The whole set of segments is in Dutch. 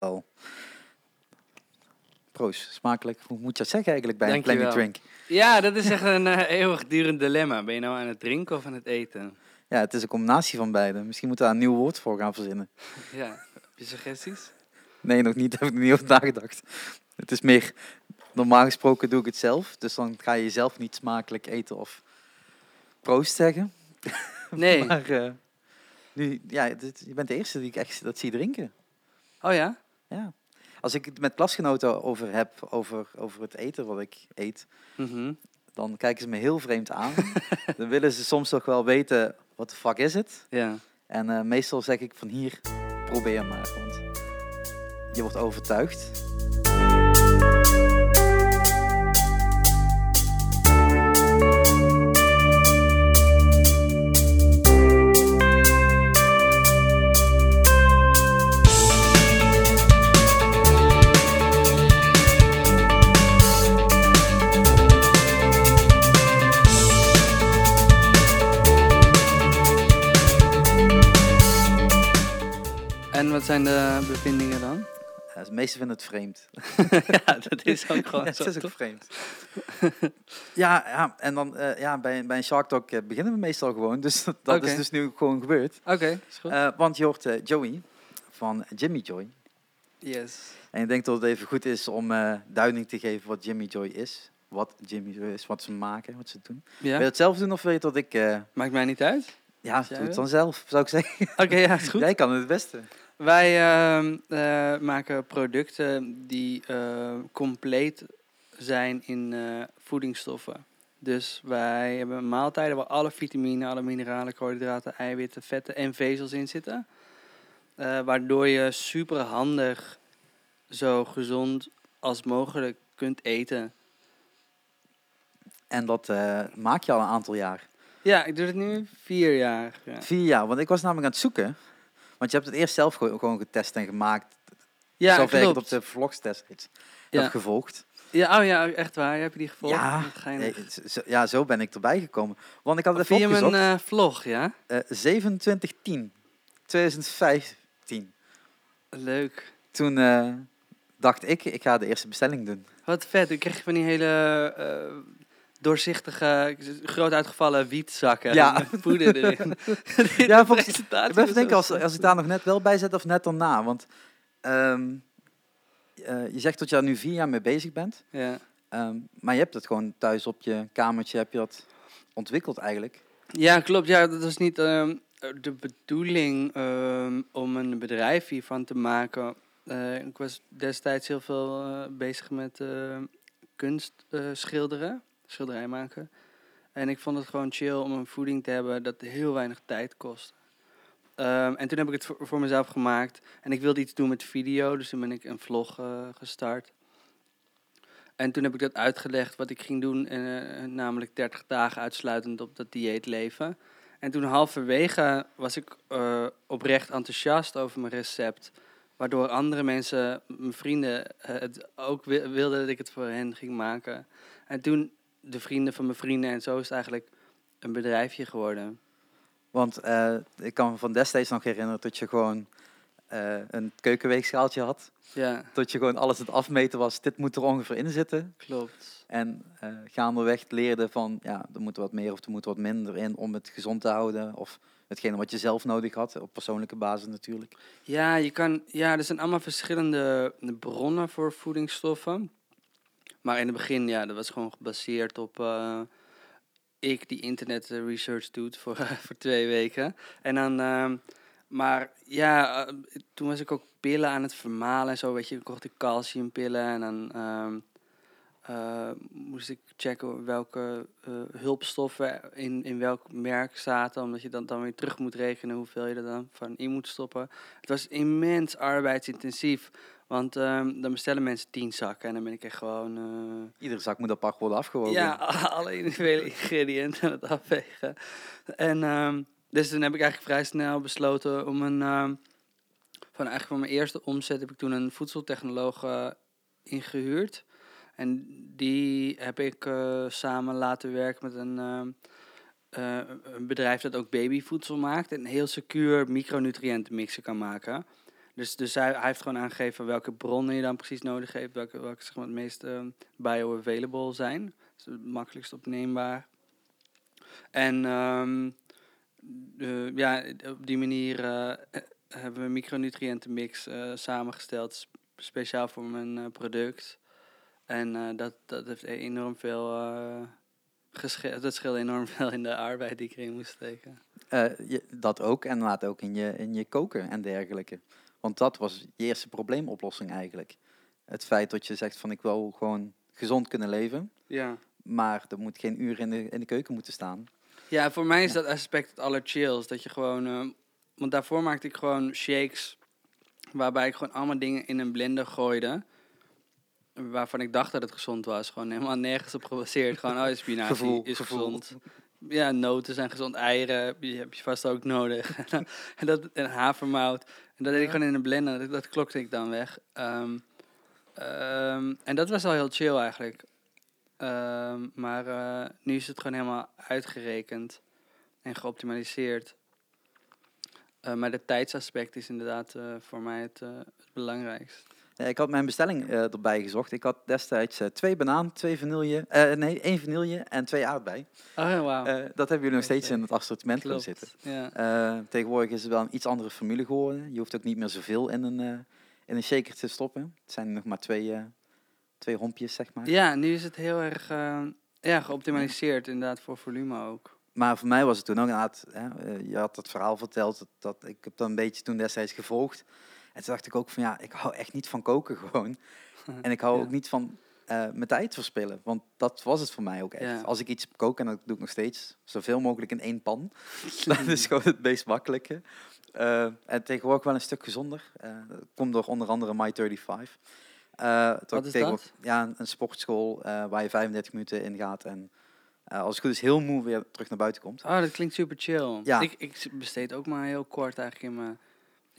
wel. Proost, smakelijk. Hoe moet je dat zeggen eigenlijk bij een Dankjewel. Drink? Ja, dat is echt een eh, eeuwigdurend dilemma. Ben je nou aan het drinken of aan het eten? Ja, het is een combinatie van beide. Misschien moeten we daar een nieuw woord voor gaan verzinnen. Ja, heb je suggesties? Nee, nog niet. Daar heb ik niet over nagedacht. Het is meer, normaal gesproken doe ik het zelf. Dus dan ga je jezelf niet smakelijk eten of proost zeggen. Nee. Maar eh, nu, ja, dit- je bent de eerste die ik echt dat zie drinken. Oh ja? Ja. Als ik het met klasgenoten over heb, over, over het eten wat ik eet, Mhm. dan kijken ze me heel vreemd aan. dan willen ze soms toch wel weten, wat de fuck is het? Ja. En eh, meestal zeg ik van hier, probeer maar. Want je wordt overtuigd. Zijn de bevindingen dan? Ja, de meesten vinden het vreemd. ja, dat is ook gewoon Ja, zo. het is ook vreemd. ja, ja, en dan eh, ja, bij, bij een Shark Talk eh, beginnen we meestal gewoon. Dus dat, dat is dus nu gewoon gebeurd. Oké, is goed. Eh, want je hoort Joey van Jimmy Joy. yes. En ik denk dat het even goed is om duiding te geven wat Jimmy Joy is. Wat Jimmy Joy is, wat ze maken, wat ze doen. Wil je Ja? het zelf doen of wil je dat ik... Maakt mij niet uit. ja, doe het dan zelf, zou ik zeggen. Oké, ja, is goed. Jij kan het beste. Wij ehm, eh, maken producten die eh, compleet zijn in eh, voedingsstoffen. Dus wij hebben maaltijden waar alle vitamine, alle mineralen, koolhydraten, eiwitten, vetten en vezels in zitten. Waardoor je super handig zo gezond als mogelijk kunt eten. En dat maak je al een aantal jaar. Ja, ik doe het nu vier jaar. Ja, Vier jaar, want ik was namelijk aan het zoeken. Want je hebt het eerst zelf gewoon, getest en gemaakt. ja Zover ik klopt. op de vlogstest iets Ja. heb gevolgd. Ja, oh ja, echt waar. Heb je die gevolgd? Ja. Nee, zo- ja, zo ben ik erbij gekomen. Want ik had het even opgezocht. eh, vlog, ja? Eh 2710, 2015. Leuk. Toen eh, dacht ik, ik ga de eerste bestelling doen. Wat vet. Krijg je van die hele eh, doorzichtige, groot uitgevallen wietzakken. Ja. Met poeder erin. Ja, volgens- presentatie Ik ben even denken, als, als ik daar nog net wel bij zet of net daarna. Want ehm, eh, je zegt dat je daar nu vier jaar mee bezig bent. Ja. Ehm, maar je hebt het gewoon thuis op je kamertje, heb je dat ontwikkeld eigenlijk. ja, klopt. Ja, dat was niet ehm, de bedoeling om een bedrijf hiervan te maken. Eh, ik was destijds heel veel eh, bezig met kunst schilderen, schilderij maken. En ik vond het gewoon chill om een voeding te hebben dat heel weinig tijd kost. Ehm, en toen heb ik het voor, voor mezelf gemaakt. En ik wilde iets doen met video, dus toen ben ik een vlog eh, gestart. En toen heb ik dat uitgelegd wat ik ging doen, eh, namelijk 30 dagen uitsluitend op dat dieet leven. En toen halverwege was ik eh, oprecht enthousiast over mijn recept. Waardoor andere mensen, mijn vrienden, het ook wi- wilden dat ik het voor hen ging maken. En toen de vrienden van mijn vrienden en zo is het eigenlijk een bedrijfje geworden. Want eh, ik kan me van destijds nog herinneren dat je gewoon eh, een keukenweegschaaltje had. Ja, Dat je gewoon alles aan het afmeten was, dit moet er ongeveer in zitten. klopt. En eh gaandeweg leerde van, ja, er moet wat meer of er moet wat minder in om het gezond te houden. Of hetgene wat je zelf nodig had, op persoonlijke basis natuurlijk. Ja, je kan, ja, er zijn allemaal verschillende bronnen voor voedingsstoffen. Maar in het begin, ja, dat was gewoon gebaseerd op eh, ik die internet eh, research doet voor, voor twee weken. En dan, ehm, maar ja, eh, toen was ik ook pillen aan het vermalen en zo, weet je, ik kocht ik calciumpillen en dan ehm, eh, moest ik checken welke hulpstoffen in, in welk merk zaten, omdat je dan, dan weer terug moet rekenen hoeveel je er dan van in moet stoppen. Het was immens arbeidsintensief, want ehm, dan bestellen mensen tien zakken en dan ben ik echt gewoon... eh, Iedere zak moet apart worden afgewogen. ja, alle individuele ingrediënten aan het afwegen. En ehm, dus toen heb ik eigenlijk vrij snel besloten om een... ehm, van eigenlijk van mijn eerste omzet heb ik toen een voedseltechnoloog eh, ingehuurd. En die heb ik eh, samen laten werken met een, een bedrijf dat ook babyvoedsel maakt. En heel secuur micronutriënten mixen kan maken. Dus, dus hij, heeft gewoon aangegeven welke bronnen je dan precies nodig hebt. Welke, welke zeg maar, het meest ehm, bioavailable zijn. Dus het makkelijkst opneembaar. En ehm, ja, op die manier eh, hebben we een micronutriëntenmix eh samengesteld. sp- Speciaal voor mijn eh, product. En dat, dat heeft enorm veel... dat scheelt enorm veel in de arbeid die ik erin moest steken. Dat ook en laat ook in je, in je koken en dergelijke. Want dat was je eerste probleemoplossing eigenlijk. Het feit dat je zegt van ik wil gewoon gezond kunnen leven, Ja. maar er moet geen uur in de, in de keuken moeten staan. Ja, voor mij is Ja. dat aspect het allerchills. Dat je gewoon... eh, want daarvoor maakte ik gewoon shakes... waarbij ik gewoon allemaal dingen in een blender gooide... waarvan ik dacht dat het gezond was. Gewoon helemaal nergens op gebaseerd. gewoon, oh, spinazie Gevoel, is gevoel. gezond. Ja, noten zijn gezond. Eieren je, heb je vast ook nodig. en, dat, en havermout. En dat deed ik gewoon in een blender. Dat, dat klokte ik dan weg. Ehm, ehm, en dat was al heel chill eigenlijk. Ehm, maar eh, nu is het gewoon helemaal uitgerekend en geoptimaliseerd. Eh, maar de tijdsaspect is inderdaad eh, voor mij het, het belangrijkst. Ja, ik had mijn bestelling eh, erbij gezocht. Ik had destijds eh, twee banaan, twee vanille, eh, nee, één vanille en twee aardbei. Oh. Eh, dat hebben jullie nog steeds in het assortiment kunnen zitten. Ja. Eh, tegenwoordig is het wel een iets andere formule geworden. Je hoeft ook niet meer zoveel in een, eh, in een shaker te stoppen. Het zijn nog maar twee, eh, twee hompjes, zeg maar. ja, nu is het heel erg eh, ja, geoptimaliseerd, inderdaad, voor volume ook. Maar voor mij was het toen ook inderdaad, hè, eh, je had het verhaal verteld, dat, dat, ik heb dat een beetje toen destijds gevolgd. En toen dacht ik ook van ja, ik hou echt niet van koken gewoon. En ik hou Ja. ook niet van eh mijn tijd verspillen, want dat was het voor mij ook echt. Ja. Als ik iets kook, en dat doe ik nog steeds, zoveel mogelijk in één pan. dat is gewoon het meest makkelijke. Eh, en tegenwoordig wel een stuk gezonder. Eh, dat komt door onder andere My35. Eh, dat Wat is dat? Ja, een, een sportschool waar je 35 minuten in gaat en als het goed is heel moe weer terug naar buiten komt. Oh, dat klinkt super chill. Ja. Ik, ik besteed ook maar heel kort eigenlijk in, mijn,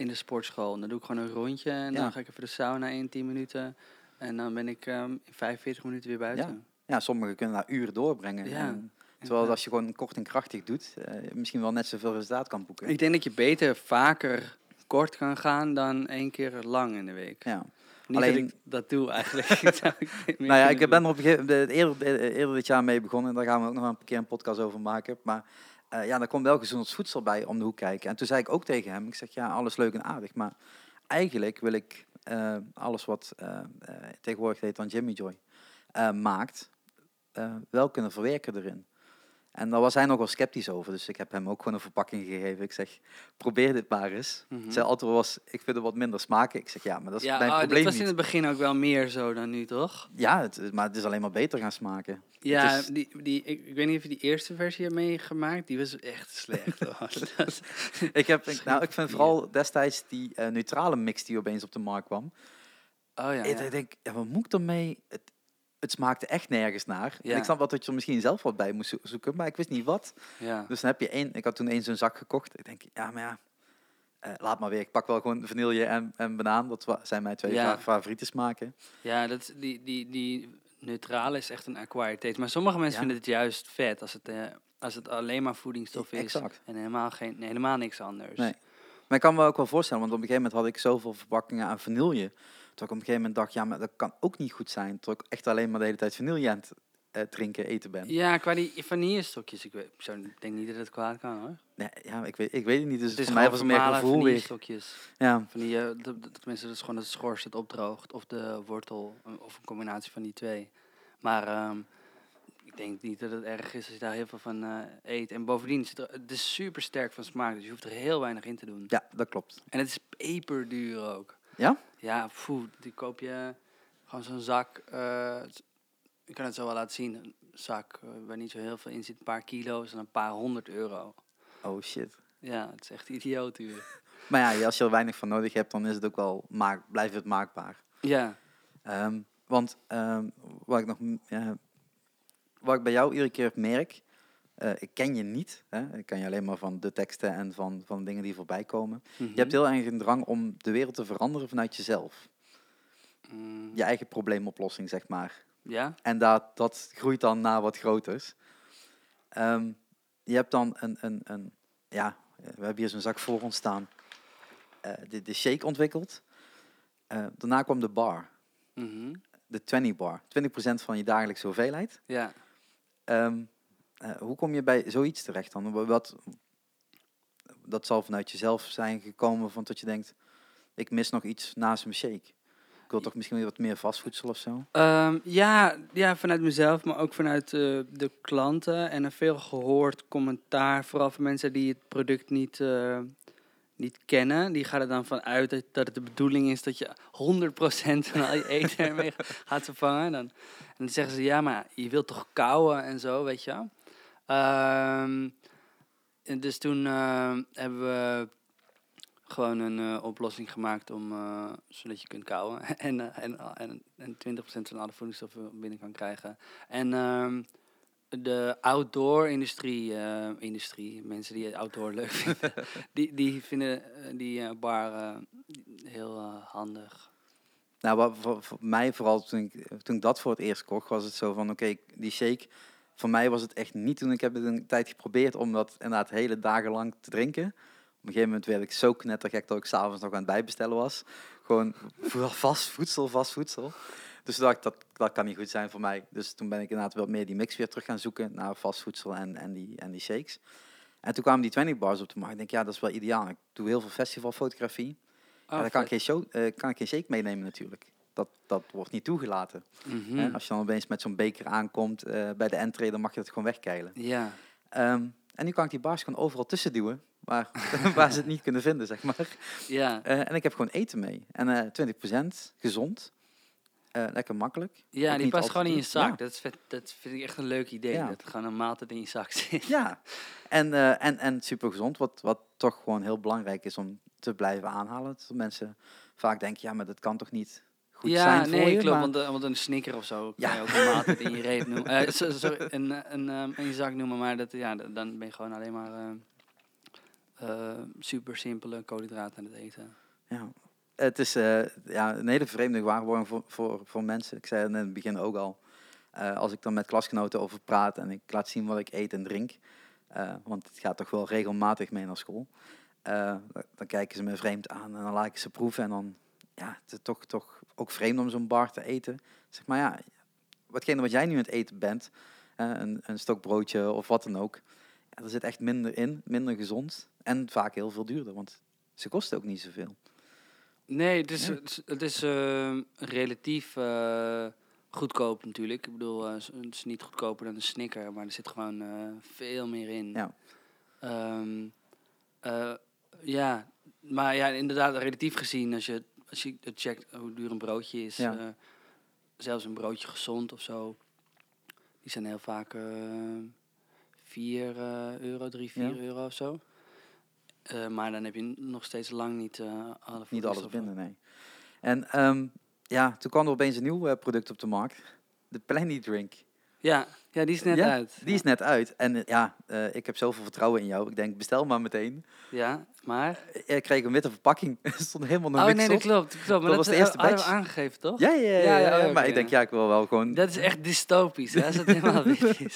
in de sportschool. En dan doe ik gewoon een rondje en Ja. dan ga ik even de sauna in 10 minuten. En dan ben ik ehm, in 45 minuten weer buiten. Ja, sommigen kunnen daar uren doorbrengen. Ja, En terwijl als je gewoon kort en krachtig doet, eh, misschien wel net zoveel resultaat kan boeken. Ik denk dat je beter vaker kort kan gaan dan één keer lang in de week. ja. Niet Alleen- dat doe eigenlijk. Nou ja, ik ben er op een gegeven moment eerder, eerder dit jaar mee begonnen. En daar gaan we ook nog een keer een podcast over maken. Maar eh, ja, daar komt wel gezond voedsel bij om de hoek kijken. En toen zei ik ook tegen hem, ik zeg ja, alles leuk en aardig. Maar eigenlijk wil ik eh, alles wat eh, tegenwoordig heet dan Jimmy Joy maakt, wel kunnen verwerken erin. En daar was hij nog wel sceptisch over. Dus ik heb hem ook gewoon een verpakking gegeven. Ik zeg, probeer dit maar eens. Zijn antwoord was, ik vind het wat minder smaken. Ik zeg, ja, maar dat is ja, mijn oh, probleem was niet. in het begin ook wel meer zo dan nu, toch? Ja, het, maar het is alleen maar beter gaan smaken. Ja, Het is- die, die, ik, ik weet niet of je die eerste versie hebt meegemaakt. Die was echt slecht. Dat Ik, heb, ik, nou, ik vind vooral destijds die eh, neutrale mix die opeens op de markt kwam. Oh ja. Ik denk, ja, wat moet ik ermee? Het, het smaakte echt nergens naar. En ik snap wel dat je er misschien zelf wat bij moest zo- zoeken, maar ik wist niet wat. ja. Dus dan heb je één, ik had toen één zo'n zak gekocht. Ik denk, ja, maar ja, eh, laat maar weer. Ik pak wel gewoon vanille en, en banaan. Dat zijn mijn twee Ja. fa- favoriete smaken. Ja, dat, is- die, die, die neutrale is echt een acquired taste. Maar sommige mensen vinden het juist vet als het, eh, als het alleen maar voedingsstof is. Exact. En helemaal, geen, nee, helemaal niks anders. Nee. Maar ik kan me ook wel voorstellen, want op een gegeven moment had ik zoveel verpakkingen aan vanille. Ik op een gegeven moment dacht, ja, maar dat kan ook niet goed zijn. Tot ik echt alleen maar de hele tijd vanille aan het eh, drinken, eten ben. Ja, qua die vanillestokjes. Ik, weet, ik zou- ik denk niet dat het kwaad kan hoor. Nee, ja, ik weet, ik weet het niet. Dus het is voor mij was het meer gevoel weer. vanillestokjes. Ja, Van die, eh, dat- dat- tenminste, dat is gewoon dat het schors het opdroogt. Of de wortel. eh, Of een combinatie van die twee. Maar ehm, ik denk niet dat het erg is als je daar heel veel van eh, eet. En bovendien, zit er, het is super sterk van smaak. Dus je hoeft er heel weinig in te doen. ja, dat klopt. En het is peperduur ook. Ja? Ja, poeh, die koop je gewoon zo'n zak. eh, het- ik kan het zo wel laten zien. Een zak eh, waar niet zo heel veel in zit. Een paar kilo's en een paar honderd euro. Oh shit. Ja, het is echt idioot duur. Maar ja, als je er weinig van nodig hebt, dan is het ook wel maak, blijft het maakbaar. Ja, Ehm, want ehm, wat ik nog, wat ik bij jou iedere keer merk, eh, ik ken je niet. Hè? Ik ken je alleen maar van de teksten en van, van dingen die voorbij komen. Mhm. Je hebt heel erg een drang om de wereld te veranderen vanuit jezelf. Mm, Je eigen probleemoplossing, zeg maar. ja? En dat, dat groeit dan naar wat groters. Ehm, je hebt dan een, een, een, ja, we hebben hier zo'n zak voor ons staan. eh, de, de shake ontwikkeld. Eh, daarna kwam de bar, Mhm. de 20 bar. 20% van je dagelijkse hoeveelheid. Ja. Ehm, eh, hoe kom je bij zoiets terecht dan? Wa- Wat, dat zal vanuit jezelf zijn gekomen van dat je denkt, ik mis nog iets naast mijn shake. Ik wil toch misschien weer wat meer vastvoedsel of zo? Ehm, ja, ja, vanuit mezelf, maar ook vanuit eh, de klanten. En een veel gehoord commentaar, vooral van mensen die het product niet, eh, niet kennen. Die gaan er dan van uit dat, dat het de bedoeling is dat je 100% van al je eten ermee gaat vervangen. Dan, en dan zeggen ze, ja, maar je wilt toch kauwen en zo, weet je wel. Ehm, en dus toen eh, hebben we gewoon een eh, oplossing gemaakt om, eh, zodat je kunt kauwen en, eh, en, en, en 20% van alle voedingsstoffen binnen kan krijgen. En ehm, de outdoor-industrie, eh, industrie, mensen die het outdoor leuk vinden, die, die vinden die bar heel handig. Nou, wat voor, voor mij vooral toen ik, toen ik dat voor het eerst kocht, was het zo van, oké, die shake, voor mij was het echt niet toen ik heb het een tijd geprobeerd om dat inderdaad hele dagen lang te drinken. Op een gegeven moment werd ik zo knettergek dat ik s'avonds nog aan het bijbestellen was. Gewoon vast voedsel, vast voedsel. Dus toen dacht ik, dat, dat kan niet goed zijn voor mij. Dus toen ben ik inderdaad wat meer die mix weer terug gaan zoeken naar vast voedsel en, en, die, en die shakes. En toen kwamen die 20 bars op de markt. Ik denk, ja, dat is wel ideaal. Ik doe heel veel festivalfotografie. Oh, ja, dan kan ik, geen show, eh, kan ik geen shake meenemen natuurlijk. Dat, dat wordt niet toegelaten. Mhm. Als je dan opeens met zo'n beker aankomt eh, bij de entree, dan mag je het gewoon wegkeilen. Ja, Ehm, en nu kan ik die bars gewoon overal tussen duwen, waar, waar ze het niet kunnen vinden, zeg maar. ja. Eh, en ik heb gewoon eten mee. En eh 20% gezond, lekker makkelijk. Ja, die past gewoon in je zak. Ja. Dat, is vet, dat vind ik echt een leuk idee. Ja. Dat gewoon een maaltijd in je zak zit. Ja, en, eh, en, en super gezond, wat, wat toch gewoon heel belangrijk is om te blijven aanhalen. Dat mensen vaak denken, ja, maar dat kan toch niet goed ja, zijn voor nee, je? klopt. maar- Want, eh, want een snicker of zo kan Ja. je ook een in je reep noemen. Eh, sorry, een, eh, een, ehm, in je zak noemen, maar dat, ja, dan ben je gewoon alleen maar super simpele koolhydraten aan het eten. Ja, het is ja, een hele vreemde gewaarwording voor, voor, voor mensen. Ik zei het in het begin ook al. Als ik dan met klasgenoten over praat en ik laat zien wat ik eet en drink. want het gaat toch wel regelmatig mee naar school. dan kijken ze me vreemd aan en dan laat ik ze proeven. En dan, ja, het is toch, toch ook vreemd om zo'n bar te eten. Zeg maar ja, watgene wat jij nu aan het eten bent, een, een stokbroodje of wat dan ook. Ja, er zit echt minder in, minder gezond. En vaak heel veel duurder, want ze kosten ook niet zoveel. Nee, het is, Ja. het is, het is eh, relatief eh, goedkoop natuurlijk. Ik bedoel, eh, het is niet goedkoper dan een snicker, maar er zit gewoon eh, veel meer in. Ja. Ehm, eh, ja, maar ja, inderdaad, relatief gezien, als je, als je checkt hoe duur een broodje is, Ja. eh, zelfs een broodje gezond of zo, die zijn heel vaak eh 4 eh, euro, 3, 4 Ja. euro of zo. Maar dan heb je nog steeds lang niet alle Niet alles binnen, nee. En ehm, ja, toen kwam er opeens een nieuw product op de markt. De Plenty Drink. Ja, ja, die is net Ja, uit. Die is net uit. En eh, ja, eh, ik heb zoveel vertrouwen in jou. Ik denk, bestel maar meteen. Ja, maar... Eh, Ik kreeg een witte verpakking. er stond helemaal nog oh niks nee, op. dat klopt. Dat klopt. Maar Dat dat, was de eerste batch. aangegeven, toch? Ja, ja, ja. Ja, ja, ja, ja, maar ik denk, ja. ja, ik wil wel gewoon... Dat is echt dystopisch, hè, als het helemaal wit is.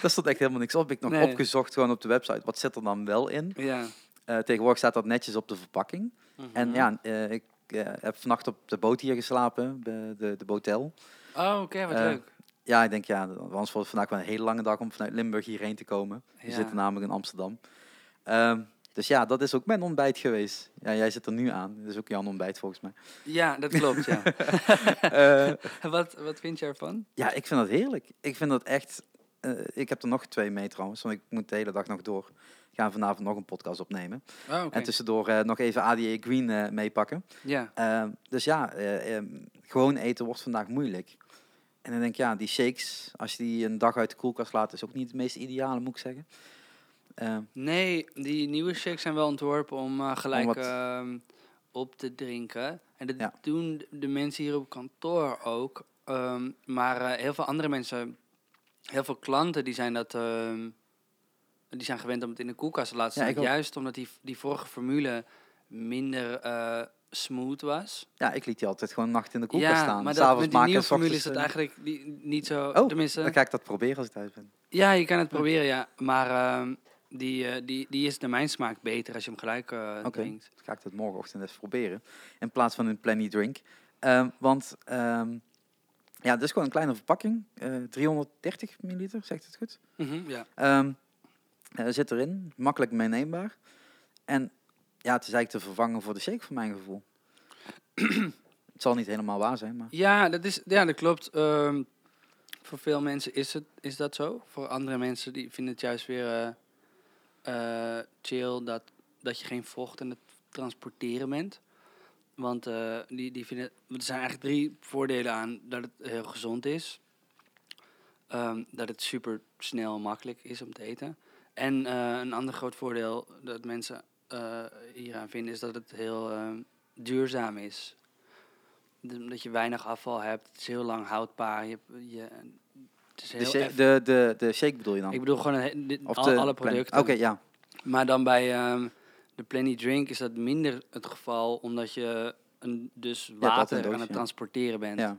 Daar stond echt helemaal niks op. Ik nog Nee. opgezocht gewoon op de website. Wat zit er dan wel in? Ja. Tegenwoordig staat dat netjes op de verpakking. En Mhm. ja, eh, ik heb vannacht op de boot hier geslapen. De, de, de botel. Oh, oké, wat leuk. Ja, ik denk ja, anders wordt het vandaag wel een hele lange dag om vanuit Limburg hierheen te komen. We Ja. zitten namelijk in Amsterdam. Ehm, dus ja, dat is ook mijn ontbijt geweest. Ja, jij zit er nu aan. Dat is ook jouw ontbijt volgens mij. Ja, dat klopt, ja. Wat, wat vind je ervan? ja, ik vind dat heerlijk. Ik vind dat echt... eh, ik heb er nog twee mee trouwens, want ik moet de hele dag nog door. Ik ga vanavond nog een podcast opnemen. Oh. En tussendoor eh, nog even ADA Green eh, meepakken. Ja. Ehm, dus ja, eh, ehm, gewoon eten wordt vandaag moeilijk. En dan denk ik, ja, die shakes, als je die een dag uit de koelkast laat, is ook niet het meest ideale, moet ik zeggen. Ehm, Nee, die nieuwe shakes zijn wel ontworpen om eh, gelijk wat- ehm, op te drinken. En dat Ja. doen de mensen hier op kantoor ook. Ehm, maar eh, heel veel andere mensen, heel veel klanten, die zijn dat... ehm, die zijn gewend om het in de koelkast te laten staan. Juist omdat die, die vorige formule minder eh, smooth was. ja, ik liet die altijd gewoon nacht in de koelkast ja, staan. maar dat, S'avonds met die nieuwe formule is dat eh, eigenlijk niet zo... Oh, tenminste, Dan ga ik dat proberen als ik thuis ben. ja, je kan het proberen, ja. Maar ehm, Die, eh, die, die is naar mijn smaak beter als je hem gelijk Oké. drinkt. Dan ga ik dat morgenochtend eens proberen. In plaats van een Plenty Drink. Ehm, want ehm, ja, het is gewoon een kleine verpakking. eh 330 milliliter, zegt het goed? Mhm, ja. Eh, zit erin, makkelijk meeneembaar. En ja, het is eigenlijk te vervangen voor de shake voor mijn gevoel. het zal niet helemaal waar zijn, maar Ja, dat, is, ja, dat klopt. Ehm, voor veel mensen is, het, is dat zo. Voor andere mensen die vinden het juist weer eh, eh, chill dat, dat je geen vocht in het transporteren bent. Want eh, die, die vinden, er zijn eigenlijk drie voordelen aan dat het heel gezond is. Ehm, dat het super snel en makkelijk is om te eten. En een ander groot voordeel dat mensen eh hieraan vinden is dat het heel ehm, duurzaam is. De- Dat je weinig afval hebt. Het is heel lang houdbaar. Je, je, het is de, heel sha- eff- de, de, de shake bedoel je dan? Ik bedoel gewoon een Of al- de alle producten. Oké, ja. Maar dan bij ehm, de Plenty Drink is dat minder het geval, omdat je een, dus water doosje, aan het transporteren bent. ja.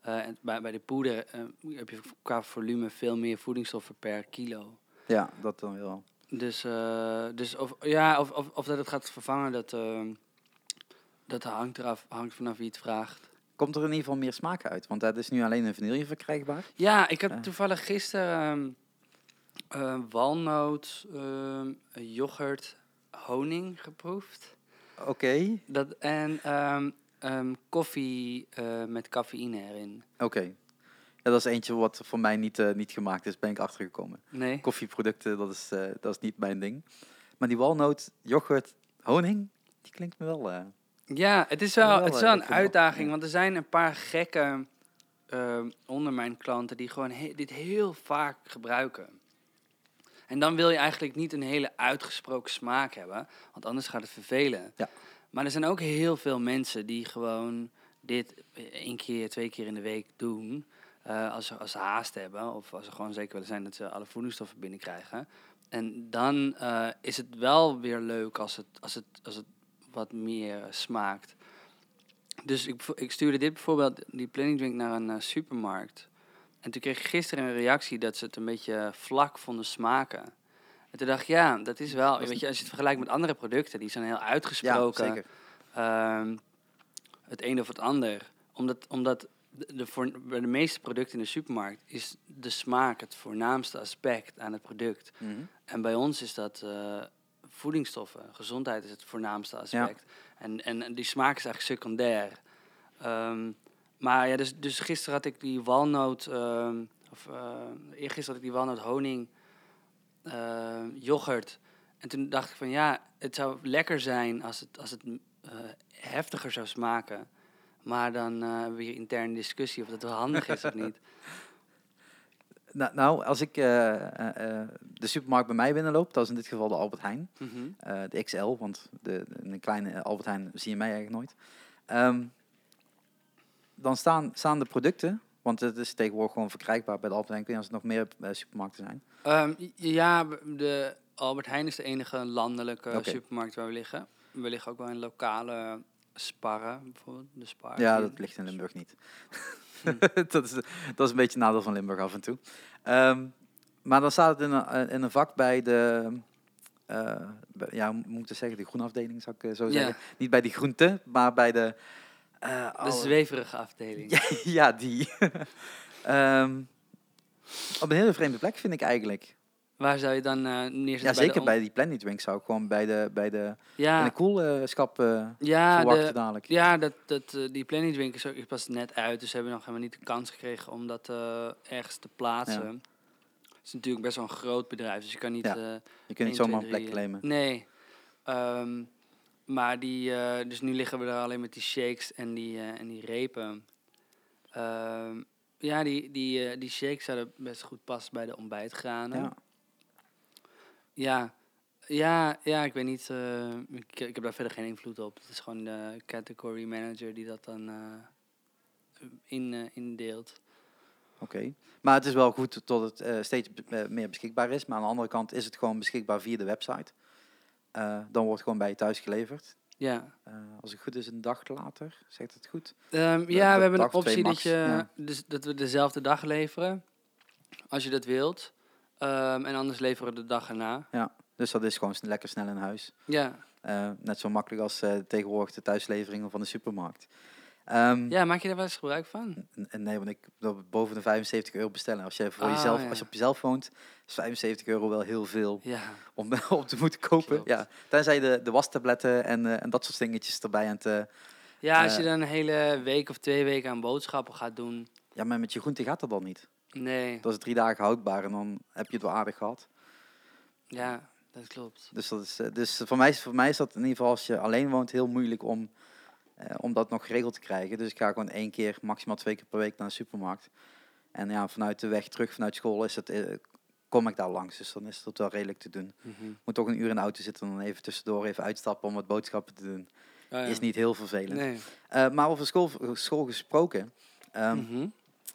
Eh, en bij, bij de poeder eh, heb je qua volume veel meer voedingsstoffen per kilo. Ja, dat dan wel. Dus, eh, dus of, ja, of, of, of dat het gaat vervangen, dat, ehm, dat hangt, eraf, hangt vanaf wie het vraagt. Komt er in ieder geval meer smaken uit? Want dat is nu alleen in vanille verkrijgbaar. Ja, ik heb Ja. toevallig gisteren ehm, eh, walnoot, ehm, yoghurt, honing geproefd. Oké, Dat, en koffie eh, met cafeïne erin. oké. Ja, dat is eentje wat voor mij niet, eh, niet gemaakt is, ben ik achtergekomen. Nee? Koffieproducten, dat is, eh, dat is niet mijn ding. Maar die walnoot, yoghurt, honing, die klinkt me wel... eh, Ja, het is wel, Wel, het is wel een uitdaging. Want er zijn een paar gekken ehm, onder mijn klanten die gewoon he- dit heel vaak gebruiken. En dan wil je eigenlijk niet een hele uitgesproken smaak hebben, want anders gaat het vervelen. Ja. Maar er zijn ook heel veel mensen die gewoon dit één keer, twee keer in de week doen. Eh, als, ze, als ze haast hebben of als ze gewoon zeker willen zijn dat ze alle voedingsstoffen binnenkrijgen. En dan eh, is het wel weer leuk als het, als het, als het wat meer smaakt. Dus ik, ik stuurde dit bijvoorbeeld, die planning drink, naar een eh, supermarkt. En toen kreeg ik gisteren een reactie dat ze het een beetje vlak vonden smaken. En toen dacht ik, ja, dat is wel... Weet je, als je het vergelijkt met andere producten, die zijn heel ja, uitgesproken. zeker. Ehm, het een of het ander. Omdat, omdat de, de voor, bij de meeste producten in de supermarkt is de smaak het voornaamste aspect aan het product. Mhm. En bij ons is dat eh, voedingsstoffen. Gezondheid is het voornaamste aspect. En, en, en die smaak is eigenlijk secundair. Ehm, maar ja, dus, dus gisteren had ik die walnoot, ehm, of eh eergisteren had ik die walnoot honing eh, yoghurt. En toen dacht ik van ja, het zou lekker zijn als het, als het eh, heftiger zou smaken. Maar dan eh, hebben we hier interne discussie of dat wel handig is of niet. Nou, nou, als ik eh, eh, de supermarkt bij mij binnenloop, dat is in dit geval de Albert Heijn. Mhm. de XL, want de, een kleine Albert Heijn zie je mij eigenlijk nooit. Ehm, dan staan, staan de producten, want het is tegenwoordig gewoon verkrijgbaar bij de Albert Heijn. Ik weet niet of er nog meer supermarkten zijn. Ehm, ja, de Albert Heijn is de enige landelijke supermarkt waar we liggen. We liggen ook wel in lokale sparren, bijvoorbeeld. De spar. Ja, dat ligt in Limburg niet. Hm. dat, is, dat is een beetje het nadeel van Limburg af en toe. Ehm, maar dan staat het in een, eh, in een vak bij de, bij- ja, hoe moet ik zeggen, de groenafdeling zou ik eh, zo Ja. zeggen. Niet bij die groente, maar bij de... De zweverige afdeling. Ja, ja, die. Ehm, op een hele vreemde plek vind ik eigenlijk. Waar zou je dan eh neerzetten? Ja, zeker bij die Planet Drink zou ik gewoon bij de, bij de, in Ja, de koelschap eh ja, verwachten de, dadelijk. ja dat, dat, eh, die planning drink is ook pas net uit. Dus we hebben nog helemaal niet de kans gekregen om dat ergens te plaatsen. Het is natuurlijk best wel een groot bedrijf, dus je kan niet... Ja. Je kunt 1, niet zomaar 2, een plek 3, claimen. Nee. Ehm, maar die, dus nu liggen we er alleen met die shakes en die, en die repen. Ehm, ja, die, die, die shakes zouden best goed passen bij de ontbijtgranen. Ja. Ja, ja, ja, ik weet niet. eh, ik, ik heb daar verder geen invloed op. Het is gewoon de category manager die dat dan eh, in, eh, indeelt. Oké. Maar het is wel goed tot het steeds meer beschikbaar is. Maar aan de andere kant is het gewoon beschikbaar via de website. Dan wordt het gewoon bij je thuis geleverd. Ja, als het goed is, een dag later. Zegt het goed? Ehm, ja, de we hebben een optie dat, je, ja. dus, dat we dezelfde dag leveren, als je dat wilt. Ehm, en anders leveren we de dag erna. Ja. Dus dat is gewoon lekker snel in huis. Ja. Eh, net zo makkelijk als eh, tegenwoordig de thuisleveringen van de supermarkt. Ehm, ja, maak je daar wel eens gebruik van? Nee, want ik wil boven de 75 euro bestellen. Als je, voor Ah, jezelf, ja. als je op jezelf woont, is 75 euro wel heel veel Ja. om, om te moeten kopen. Klopt. Ja, tenzij de, de wastabletten en, eh, en dat soort dingetjes erbij aan het... Ja, als je dan een hele week of twee weken aan boodschappen gaat doen. ja, maar met je groente gaat dat dan niet. Nee, Dat is drie dagen houdbaar en dan heb je het wel aardig gehad. ja, dat klopt. Dus, dat is, eh, dus voor, mij, is- voor mij is dat in ieder geval als je alleen woont heel moeilijk om, eh, om dat nog geregeld te krijgen. Dus ik ga gewoon één keer, maximaal twee keer per week naar de supermarkt. En ja, vanuit de weg terug vanuit school is het, eh, kom ik daar langs. Dus dan is dat wel redelijk te doen. Mhm. Moet toch een uur in de auto zitten en dan even tussendoor even uitstappen om wat boodschappen te doen. Oh, ja. Is niet heel vervelend. Nee. Eh, maar over school, school gesproken. ehm, Mhm.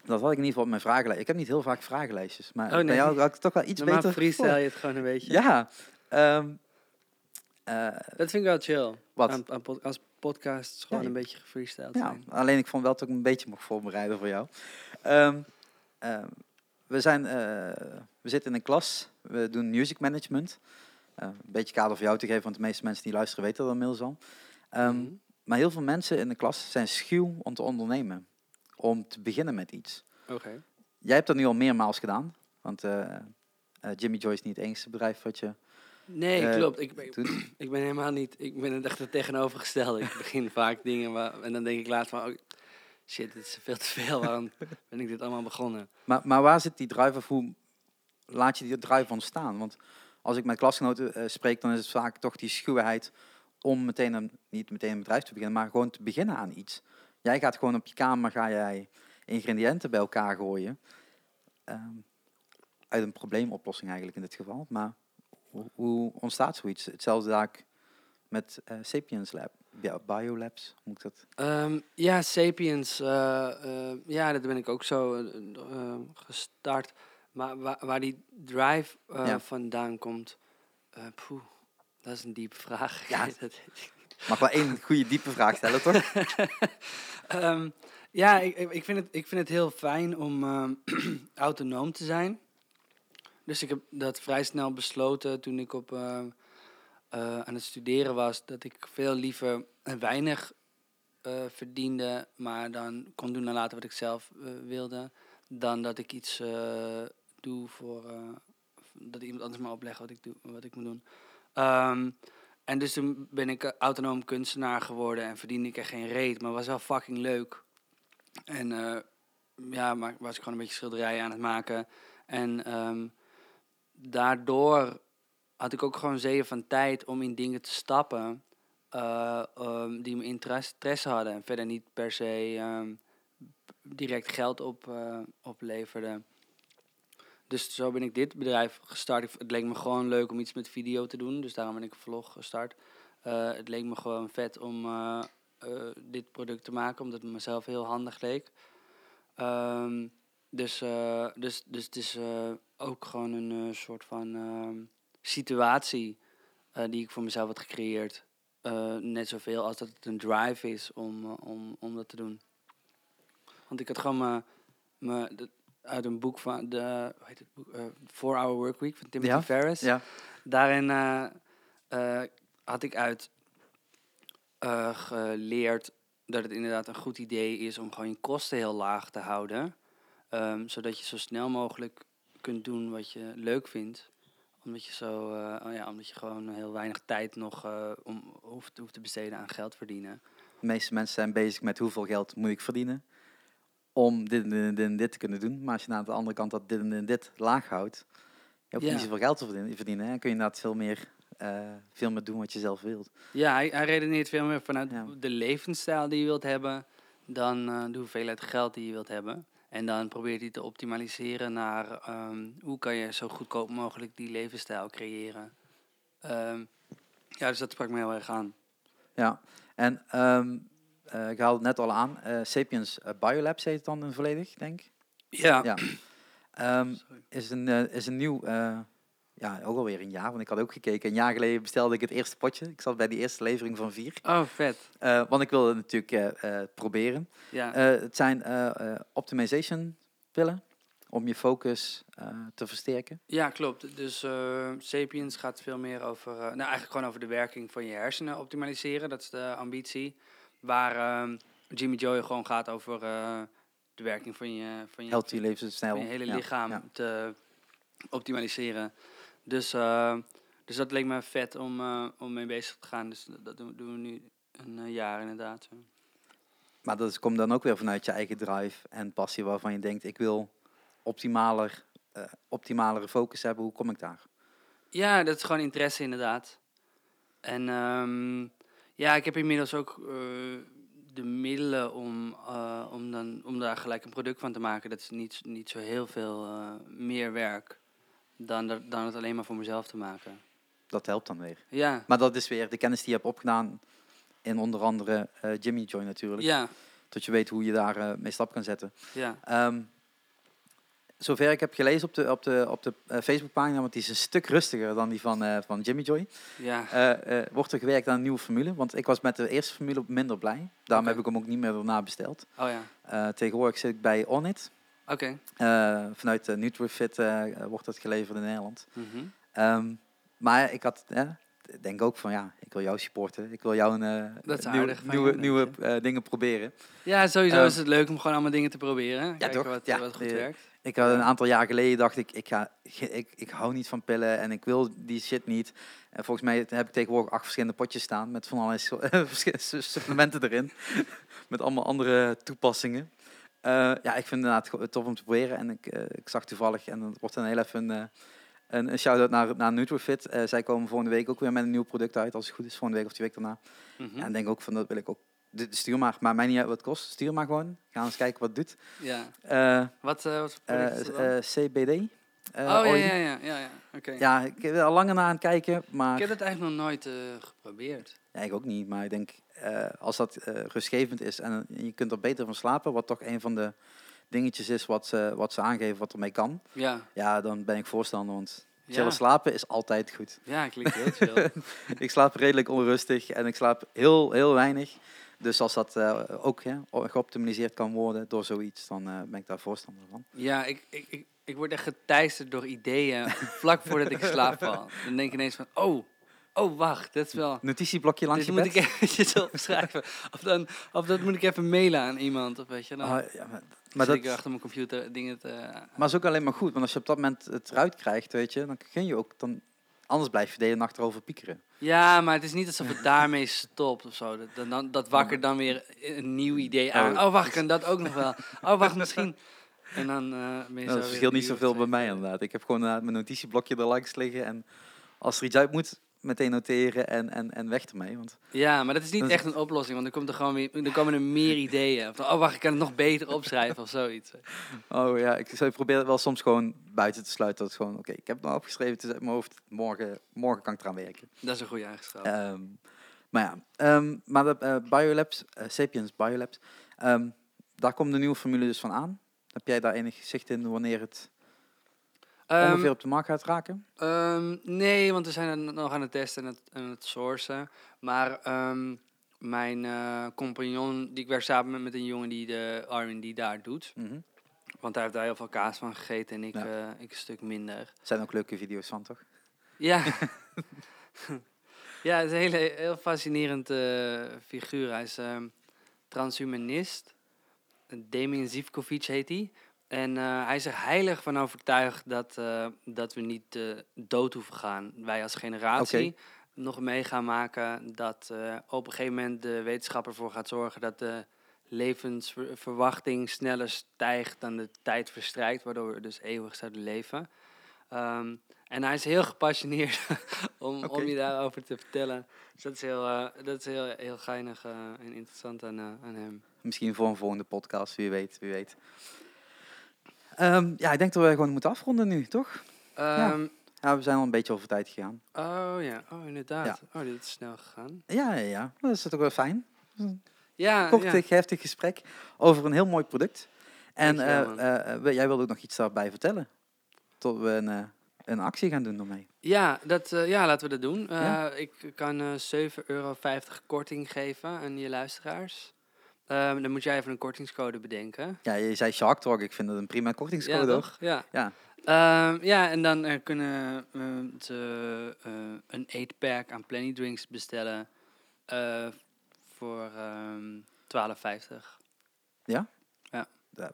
Dat had ik in ieder geval op mijn vragenlijst. Ik heb niet heel vaak vragenlijstjes. Maar Oh, bij jou had ik toch wel iets Normaal beter. freestyle je het gewoon een beetje. Ja. ehm, eh, Dat vind ik wel chill. Wat? Aan, aan pod- als podcasts gewoon Ja, een beetje gefreestyled Ja, zijn. alleen ik vond wel dat ik een beetje mocht voorbereiden voor jou. Ehm, ehm, we, zijn, eh, we zitten in een klas, we doen music management. Eh, een beetje kader voor jou te geven, want de meeste mensen die luisteren weten dat inmiddels al. Mhm. Maar heel veel mensen in de klas zijn schuw om te ondernemen. Om te beginnen met iets. Oké. Jij hebt dat nu al meermaals gedaan. Want eh, eh, Jimmy Joy is niet het enige bedrijf wat je Nee, Eh, klopt. Ik, ben- doet. ik ben helemaal niet... Ik ben het echt het tegenovergestelde. Ik begin vaak dingen waar, en dan denk ik laatst van... Oh, shit, dit is veel te veel. Waarom ben ik dit allemaal begonnen? Maar, maar waar zit die drive of hoe laat je die drive ontstaan? Want als ik met klasgenoten spreek, dan is het vaak toch die schuwheid om meteen een, niet meteen een bedrijf te beginnen, maar gewoon te beginnen aan iets. Jij gaat gewoon op je kamer, ga jij ingrediënten bij elkaar gooien. Ehm, uit een probleemoplossing eigenlijk in dit geval. Maar hoe, hoe ontstaat zoiets? Hetzelfde daar met eh, Sapiens Lab, ja, Biolabs, hoe moet ik dat? Ehm, ja, Sapiens. eh, ja, dat ben ik ook zo gestart. Maar waar, waar die drive Ja. vandaan komt... eh poeh, dat is een diepe vraag. Ja. Dat- Mag wel één goede diepe vraag stellen, toch? Ehm, ja, ik, ik, vind het, ik vind het heel fijn om ehm, autonoom te zijn. Dus ik heb dat vrij snel besloten toen ik op, ehm, eh, aan het studeren was. Dat ik veel liever weinig eh, verdiende, maar dan kon doen en laten wat ik zelf eh, wilde. Dan dat ik iets eh, doe voor. eh, dat iemand anders me oplegt wat ik, doe, wat ik moet doen. Ehm, en dus toen ben ik autonoom kunstenaar geworden en verdiende ik er geen reet, maar was wel fucking leuk. En eh, ja, maar was ik gewoon een beetje schilderijen aan het maken. En ehm, daardoor had ik ook gewoon zeeën van tijd om in dingen te stappen eh, ehm, die me interesse hadden. En verder niet per se ehm, direct geld op, eh, opleverden. Dus zo ben ik dit bedrijf gestart. Het leek me gewoon leuk om iets met video te doen. Dus daarom ben ik een vlog gestart. Eh, het leek me gewoon vet om eh, eh, dit product te maken, omdat het mezelf heel handig leek. Ehm, dus, dus, dus het is ook gewoon een soort van ehm, situatie die ik voor mezelf had gecreëerd. Net zoveel als dat het een drive is om, om, om dat te doen. Want ik had gewoon de- uit een boek van de hoe heet het boek? Eh, Four Hour Work Week van Timothy Ja, Ferriss. Ja. Daarin eh, eh, had ik uit geleerd dat het inderdaad een goed idee is om gewoon je kosten heel laag te houden. Ehm, zodat je zo snel mogelijk kunt doen wat je leuk vindt. Omdat je, zo, oh ja, omdat je gewoon heel weinig tijd nog om, hoeft, hoeft te besteden aan geld verdienen. De meeste mensen zijn bezig met hoeveel geld moet ik verdienen om dit en dit, en dit en dit te kunnen doen. Maar als je aan de andere kant dat dit en dit, en dit laag houdt, je hoeft Ja. niet zoveel geld te verdienen, hè. kun je inderdaad veel meer, eh, veel meer doen wat je zelf wilt. Ja, hij, hij redeneert veel meer vanuit Ja. de levensstijl die je wilt hebben dan eh, de hoeveelheid geld die je wilt hebben. En dan probeert hij te optimaliseren naar ehm, hoe kan je zo goedkoop mogelijk die levensstijl creëren. Ehm, ja, dus dat sprak me heel erg aan. Ja, en ehm, eh, ik haalde het net al aan, eh, Sapiens eh, Biolabs heet het dan in volledig, denk ik. Ja. Ja. Ehm, is, een, is een nieuw, eh, ja, ook alweer een jaar, want ik had ook gekeken. Een jaar geleden bestelde ik het eerste potje. Ik zat bij die eerste levering van vier. Oh, vet. Eh, want ik wilde het natuurlijk eh, eh, proberen. Ja. Eh, het zijn eh, eh, optimization pillen. om je focus eh, te versterken? Ja, klopt. Dus eh, Sapiens gaat veel meer over, eh, nou eigenlijk gewoon over de werking van je hersenen optimaliseren. Dat is de ambitie. Waar ehm, Jimmy Joy gewoon gaat over eh, de werking van je, van je, Healthy levensstijl. van je hele Ja, lichaam ja. te optimaliseren. Dus, eh, dus dat leek me vet om, eh, om mee bezig te gaan. Dus dat, doen, doen we nu een jaar inderdaad. Maar dat komt dan ook weer vanuit je eigen drive en passie waarvan je denkt, ik wil optimaler, optimalere focus hebben. Hoe kom ik daar? Ja, dat is gewoon interesse inderdaad. En ehm, ja, ik heb inmiddels ook eh, de middelen om, eh, om, dan, om daar gelijk een product van te maken. Dat is niet, niet zo heel veel eh, meer werk dan, dan het alleen maar voor mezelf te maken. Dat helpt dan weer. Ja, Maar dat is weer de kennis die je hebt opgedaan in onder andere Jimmy Joy natuurlijk. ja, Dat je weet hoe je daar mee stap kan zetten. ja. Ehm, zover ik heb gelezen op de, op de, op de eh, Facebookpagina, want die is een stuk rustiger dan die van, eh, van Jimmy Joy, ja. eh, wordt er gewerkt aan een nieuwe formule. Want ik was met de eerste formule minder blij. Daarom heb ik hem ook niet meer daarna besteld. Oh ja, tegenwoordig zit ik bij Onit. oké. Vanuit NutriFit wordt dat geleverd in Nederland. Mhm. Ehm, maar ik had, denk ook van ja, ik wil jou supporten. Ik wil jou een, nieuwe, nieuwe, nieuwe dingen proberen. Ja, sowieso Ehm, is het leuk om gewoon allemaal dingen te proberen. Kijken toch? Wat, Ja, wat goed werkt. Ik had een aantal jaar geleden dacht ik, ik, ga, ik, ik hou niet van pillen en ik wil die shit niet. En volgens mij heb ik tegenwoordig acht verschillende potjes staan met van allerlei supplementen erin. met allemaal andere toepassingen. Eh, ja, ik vind het inderdaad tof om te proberen. En ik, eh, ik zag toevallig, en dat wordt dan heel even een, eh, een, een shout-out naar, naar NutriFit. Zij komen volgende week ook weer met een nieuw product uit, als het goed is, volgende week of die week daarna. Mhm. En denk ook van, dat wil ik ook. Stuur maar, maar mij niet uit wat het kost. Stuur maar gewoon. Gaan eens kijken wat het doet. Ja. Eh, Wat, eh wat eh, CBD. oh ja, ja, ja, ja, ja. oké. Ja, ik ben al langer naar aan het kijken, maar Ik heb het eigenlijk nog nooit geprobeerd. ja, ik ook niet. Maar ik denk, als dat rustgevend is en je kunt er beter van slapen, wat toch een van de dingetjes is wat ze, wat ze aangeven wat ermee kan, Ja, ja, dan ben ik voorstander. Want chillen ja. slapen is altijd goed. ja klinkt heel chill. ik slaap redelijk onrustig en ik slaap heel, heel weinig. Dus als dat eh, ook ja, geoptimaliseerd kan worden door zoiets, dan eh, ben ik daar voorstander van. Ja, ik, ik, ik, ik word echt geteisterd door ideeën vlak voordat ik slaap val. Dan denk ik ineens van, oh, oh wacht, dat is wel... Notitieblokje langs je moet bed. ik eventjes opschrijven. Of, dan, of dat moet ik even mailen aan iemand. Of weet je, dan Ah, ja, maar maar dat, ik achter mijn computer dingen te... Maar is ook alleen maar goed, want als je op dat moment het eruit krijgt, weet je, dan kun je ook, dan, anders blijf je de hele nacht erover piekeren. Ja, maar het is niet alsof het daarmee stopt of zo. Dat, dan- dat wakker dan weer een nieuw idee aan. Oh. Wacht, kan dat ook nog wel? Oh, wacht, misschien... En dan eh Nou, dat verschilt niet zoveel bij mij inderdaad. Ik heb gewoon inderdaad mijn notitieblokje er langs liggen en als er iets uit moet, meteen noteren en, en, en weg ermee. Want Ja, maar dat is niet Dat echt een oplossing, want er, komt er, gewoon weer, er komen er meer ideeën. Of, oh, wacht, ik kan het nog beter opschrijven of zoiets. oh ja, ik, probeer het wel soms gewoon buiten te sluiten. Dat is gewoon, oké, ik heb het nou opgeschreven, het is uit mijn hoofd, morgen, morgen kan ik eraan werken. Dat is een goede eigenschap. Ehm, maar ja, ehm, maar de eh, Biolabs, eh, Sapiens Biolabs, ehm, daar komt de nieuwe formule dus van aan. Heb jij daar enig zicht in wanneer het Ehm, ongeveer op de markt gaat raken? Ehm, nee, want we zijn nog aan het testen en het, en het sourcen. Maar ehm, mijn eh, compagnon, die ik werk samen met, met een jongen die de R&D daar doet. Mhm. Want hij heeft daar heel veel kaas van gegeten en ik, Ja. eh, ik een stuk minder. Er zijn ook leuke video's van, toch? Ja. ja, het is een hele, heel fascinerend eh, figuur. Hij is ehm, transhumanist. Damien Zivkovic heet hij. En eh, hij is er heilig van overtuigd dat, eh, dat we niet eh, dood hoeven gaan. Wij als generatie nog mee gaan maken dat op een gegeven moment de wetenschap ervoor gaat zorgen dat de levensverwachting sneller stijgt dan de tijd verstrijkt, waardoor we dus eeuwig zouden leven. Ehm, en hij is heel gepassioneerd om, om je daarover te vertellen. Dus dat is heel, dat is heel, heel geinig en interessant aan, aan hem. Misschien voor een volgende podcast, wie weet, wie weet. Ehm, ja, ik denk dat we gewoon moeten afronden nu, toch? Ehm, Ja, we zijn al een beetje over tijd gegaan. Oh ja, oh inderdaad. Oh, dit is snel gegaan. Ja, ja, ja. Dat is toch wel fijn. Ja, Kort, ja. eh, heftig gesprek over een heel mooi product. En eh, eh, jij wilde ook nog iets daarbij vertellen. Tot we een, een actie gaan doen ermee. Ja, dat, ja, laten we dat doen. Ik kan eh 7,50 euro korting geven aan je luisteraars. Ehm, dan moet jij even een kortingscode bedenken. Ja, je zei Shark Talk. Ik vind het een prima kortingscode, ja, toch? Ja. Ja. Ehm, ja, en dan eh, kunnen eh, ze eh, een 8-pack aan Plenty Drinks bestellen eh, voor ehm 12,50. Ja,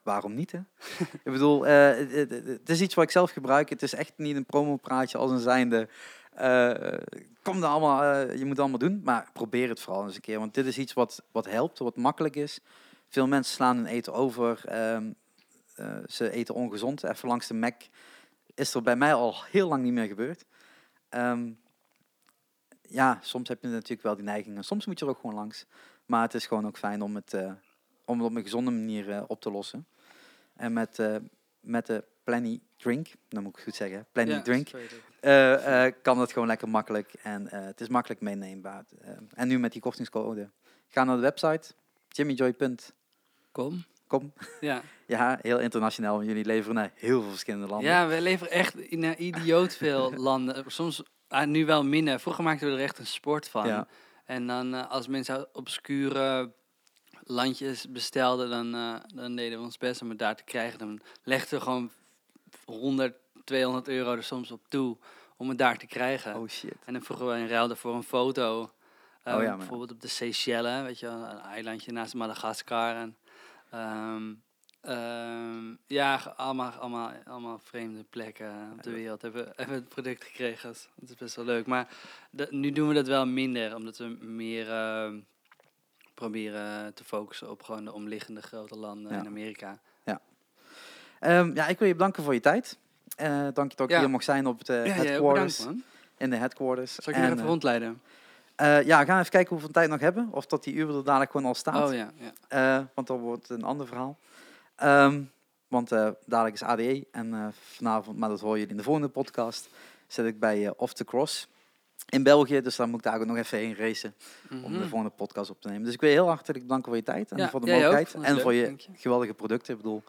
waarom niet, hè? ik bedoel, eh, het- het is iets wat ik zelf gebruik. Het is echt niet een promopraatje als een zijnde. Eh kom er allemaal, eh, je moet het allemaal doen. Maar probeer het vooral eens een keer. Want dit is iets wat, wat helpt, wat makkelijk is. Veel mensen slaan hun eten over. ehm, eh, ze eten ongezond. Even langs de Mac is er bij mij al heel lang niet meer gebeurd. Ehm, ja, soms heb je natuurlijk wel die neiging. En soms moet je er ook gewoon langs. Maar het is gewoon ook fijn om het, om het op een gezonde manier op te lossen. En met, met de Plenty Drink, dan moet ik goed zeggen, Plenty Ja, Drink, eh, eh, kan het gewoon lekker makkelijk. En eh, het is makkelijk meeneembaar. En nu met die kortingscode. Ga naar de website, jimmyjoy.com. Kom. Ja. Ja, heel internationaal, want jullie leveren naar heel veel verschillende landen. ja, we leveren echt naar idioot veel landen. Soms ah, nu wel minder. Vroeger maakten we er echt een sport van. Ja. En dan als mensen obscure landjes bestelden, dan, dan deden we ons best om het daar te krijgen. Dan legden we gewoon 100, 200 euro er soms op toe om het daar te krijgen. Oh shit. En dan vroegen we in ruilde voor een foto. eh, Oh ja, bijvoorbeeld op de Seychelles, weet je wel, een eilandje naast Madagaskar. En, ehm, ehm, ja, allemaal, allemaal, allemaal vreemde plekken op de wereld hebben, hebben het product gekregen. Dat is best wel leuk. Maar de- nu doen we dat wel minder, omdat we meer ehm, proberen te focussen op gewoon de omliggende grote landen Ja. in Amerika. Ehm, ja, ik wil je bedanken voor je tijd. Eh dank je dat ik Ja. hier mocht zijn op het eh, Ja, headquarters. bedankt, in de headquarters. Zal ik je even eh, rondleiden? eh, ja, we gaan even kijken hoeveel tijd we nog hebben. Of dat die uur er dadelijk gewoon al staat. Oh ja, ja. Want dan wordt het een ander verhaal. Ehm, want dadelijk is ADE. En vanavond, maar dat hoor je in de volgende podcast, zit ik bij Off the Cross in België. Dus daar moet ik daar ook nog even heen racen om de Mhm. volgende podcast op te nemen. Dus ik wil je heel hartelijk bedanken voor je tijd en Ja, voor de mogelijkheid. En voor je, geweldige producten. Ik bedoel,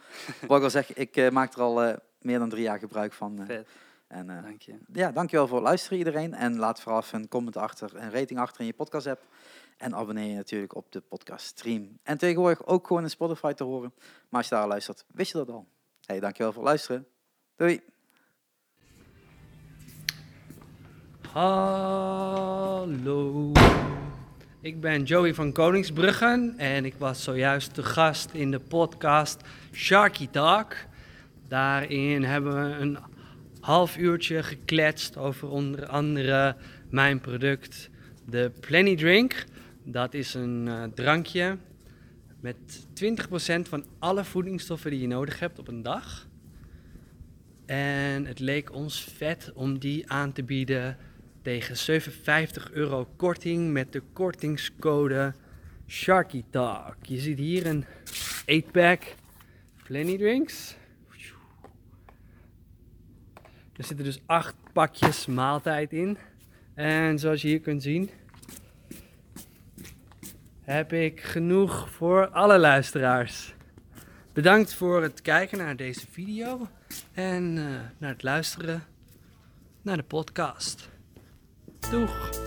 wat ik al zeg, ik eh, maak er al eh, meer dan drie jaar gebruik van. Vet, en eh, dank je. ja, dankjewel voor het luisteren iedereen. En laat vooral even een comment achter, een rating achter in je podcast app. En abonneer je natuurlijk op de podcast stream. En tegenwoordig ook gewoon in Spotify te horen. Maar als je daar luistert, wist je dat al. Hey, dankjewel voor het luisteren. Doei. Hallo. Ik ben Joey van Koningsbruggen en ik was zojuist te gast in de podcast Sharky Talk. Daarin hebben we een half uurtje gekletst over onder andere mijn product, de Plenty Drink. Dat is een eh, drankje met 20% van alle voedingsstoffen die je nodig hebt op een dag. En het leek ons vet om die aan te bieden tegen 57 euro korting met de kortingscode Sharky Talk. Je ziet hier een 8-pack Plenty Drinks. Er zitten dus 8 pakjes maaltijd in. En zoals je hier kunt zien, heb ik genoeg voor alle luisteraars. Bedankt voor het kijken naar deze video en eh, naar het luisteren naar de podcast. Doeg!